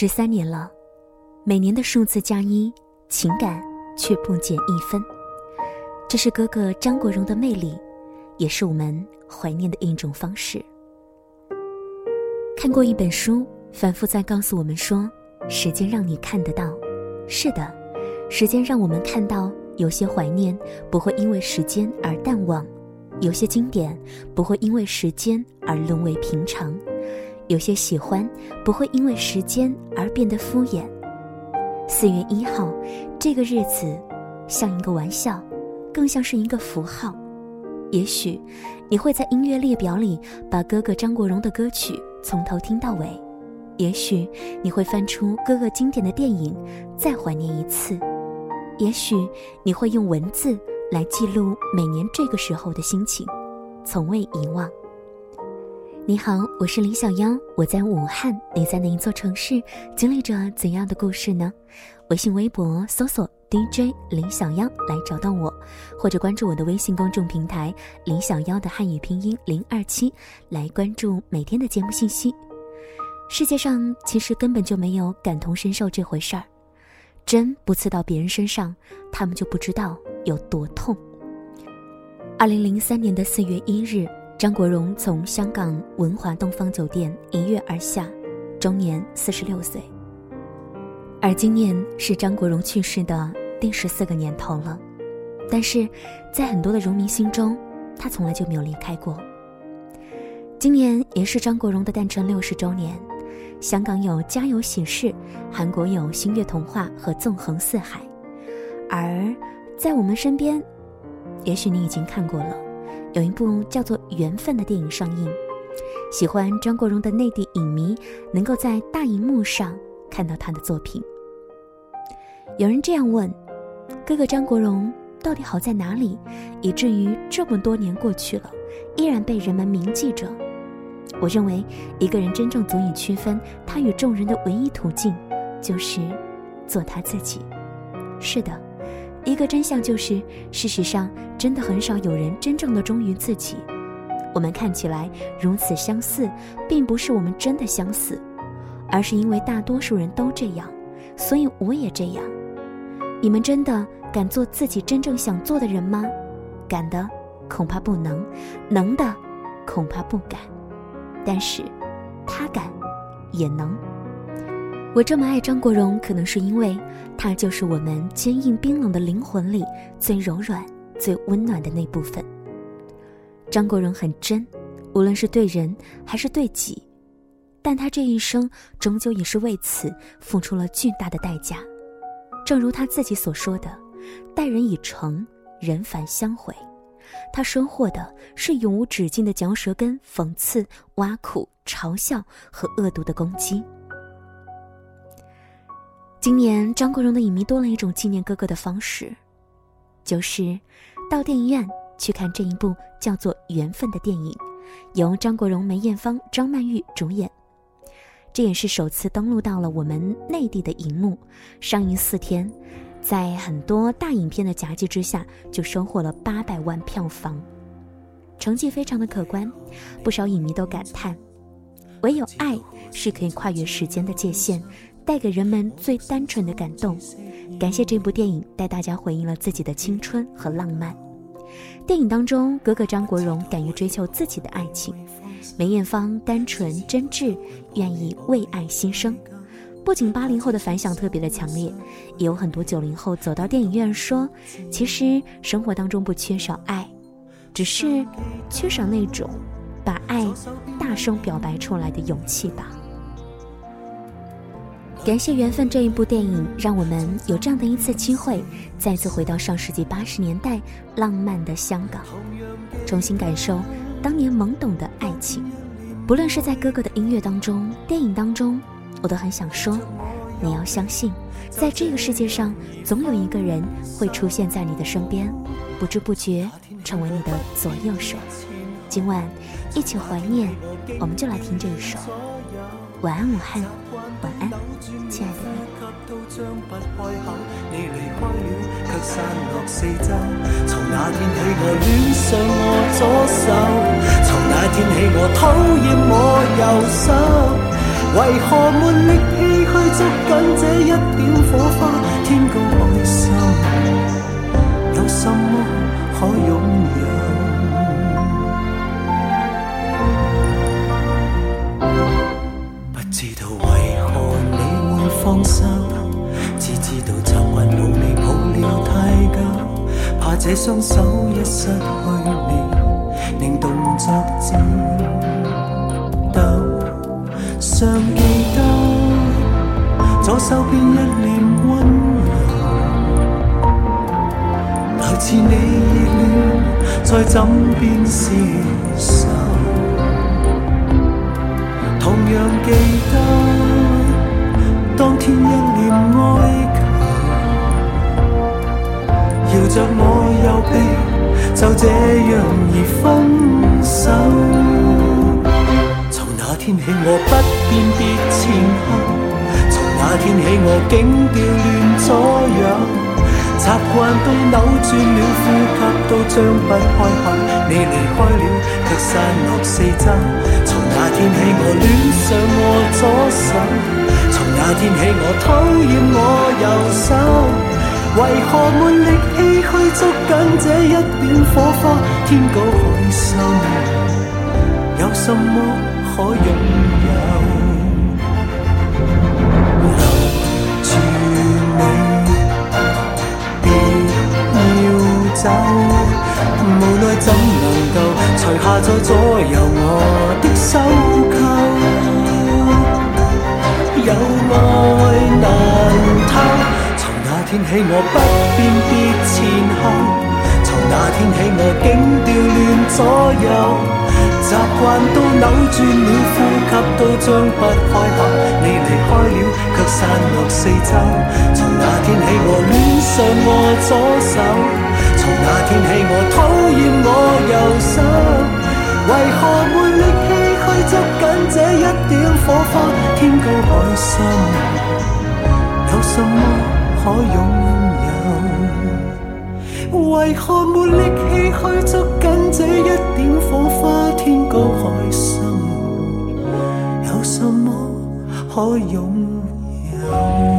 十三年了，每年的数字加一，情感却不减一分。这是哥哥张国荣的魅力，也是我们怀念的一种方式。看过一本书，反复在告诉我们说：时间让你看得到。是的，时间让我们看到，有些怀念不会因为时间而淡忘，有些经典不会因为时间而沦为平常。有些喜欢不会因为时间而变得敷衍。四月一号，这个日子像一个玩笑，更像是一个符号。也许你会在音乐列表里把哥哥张国荣的歌曲从头听到尾，也许你会翻出哥哥经典的电影再怀念一次，也许你会用文字来记录每年这个时候的心情，从未遗忘。你好，我是李小妖，我在武汉。你在哪一座城市，经历着怎样的故事呢？微信、微博搜索 DJ 李小妖来找到我，或者关注我的微信公众平台李小妖的汉语拼音零二七，来关注每天的节目信息。世界上其实根本就没有感同身受这回事儿，针不刺到别人身上，他们就不知道有多痛。二零零三年的四月一日。张国荣从香港文华东方酒店一跃而下，终年四十六岁。而今年是张国荣去世的第十四个年头了，但是，在很多的荣民心中，他从来就没有离开过。今年也是张国荣的诞辰六十周年，香港有《家有喜事》，韩国有《星月童话》和《纵横四海》，而在我们身边，也许你已经看过了。有一部叫做《缘分》的电影上映，喜欢张国荣的内地影迷能够在大荧幕上看到他的作品。有人这样问：哥哥张国荣到底好在哪里，以至于这么多年过去了，依然被人们铭记着？我认为，一个人真正足以区分他与众人的唯一途径，就是做他自己。是的。一个真相就是，事实上，真的很少有人真正的忠于自己。我们看起来如此相似，并不是我们真的相似，而是因为大多数人都这样，所以我也这样。你们真的敢做自己真正想做的人吗？敢的，恐怕不能；能的，恐怕不敢。但是，他敢，也能。我这么爱张国荣，可能是因为他就是我们坚硬冰冷的灵魂里最柔软、最温暖的那部分。张国荣很真，无论是对人还是对己，但他这一生终究也是为此付出了巨大的代价。正如他自己所说的：“待人以诚，人反相回。”他收获的是永无止境的嚼舌根、讽刺、挖苦、嘲笑和恶毒的攻击。今年张国荣的影迷多了一种纪念哥哥的方式，就是到电影院去看这一部叫做《缘分》的电影，由张国荣、梅艳芳、张曼玉主演。这也是首次登陆到了我们内地的荧幕。上映四天，在很多大影片的夹击之下，就收获了八百万票房，成绩非常的可观。不少影迷都感叹：唯有爱是可以跨越时间的界限。带给人们最单纯的感动，感谢这部电影带大家回忆了自己的青春和浪漫。电影当中，哥哥张国荣敢于追求自己的爱情，梅艳芳单纯真挚，愿意为爱牺牲。不仅八零后的反响特别的强烈，也有很多九零后走到电影院说：“其实生活当中不缺少爱，只是缺少那种把爱大声表白出来的勇气吧。”感谢《缘分》这一部电影，让我们有这样的一次机会，再次回到上世纪八十年代浪漫的香港，重新感受当年懵懂的爱情。不论是在哥哥的音乐当中、电影当中，我都很想说：你要相信，在这个世界上，总有一个人会出现在你的身边，不知不觉成为你的左右手。今晚一起怀念，我们就来听这一首。晚安，武汉。晚安，亲爱的你。离开了，却散落四周。从那天起，我恋上我左手；从那天起，我讨厌我右手。为何没力气去捉紧这一点火花？天高海深，有什么可拥有？这双手一失去你，令动作颤抖。尚记得左手边一脸温柔，来自你热恋在枕边厮守。同样记得当天一脸哀求，摇着我就这样而分手。从那天起我不辨别前后，从那天起我竟调乱左右。习惯都扭转了，呼吸都张不开口。你离开了，却散落四周。从那天起，我恋上我左手。从那天起，我讨厌我右手。为何没力气去捉紧这一点火花？天高海深，有什么可拥有？留住你。走，无奈怎能够除下再左右我的手扣？有爱难偷，天起我不辨别前后，从那天起我竟调乱左右。习惯都扭转了，呼吸都张不开口。你离开了，却散落四周。从那天起，我恋上我左手。从那天起，我讨厌我右手，为何没力气去捉紧这一点火花？天高海深，有什么可拥有？为何没力气去捉紧这一点火花？天高海深，有什么可拥有？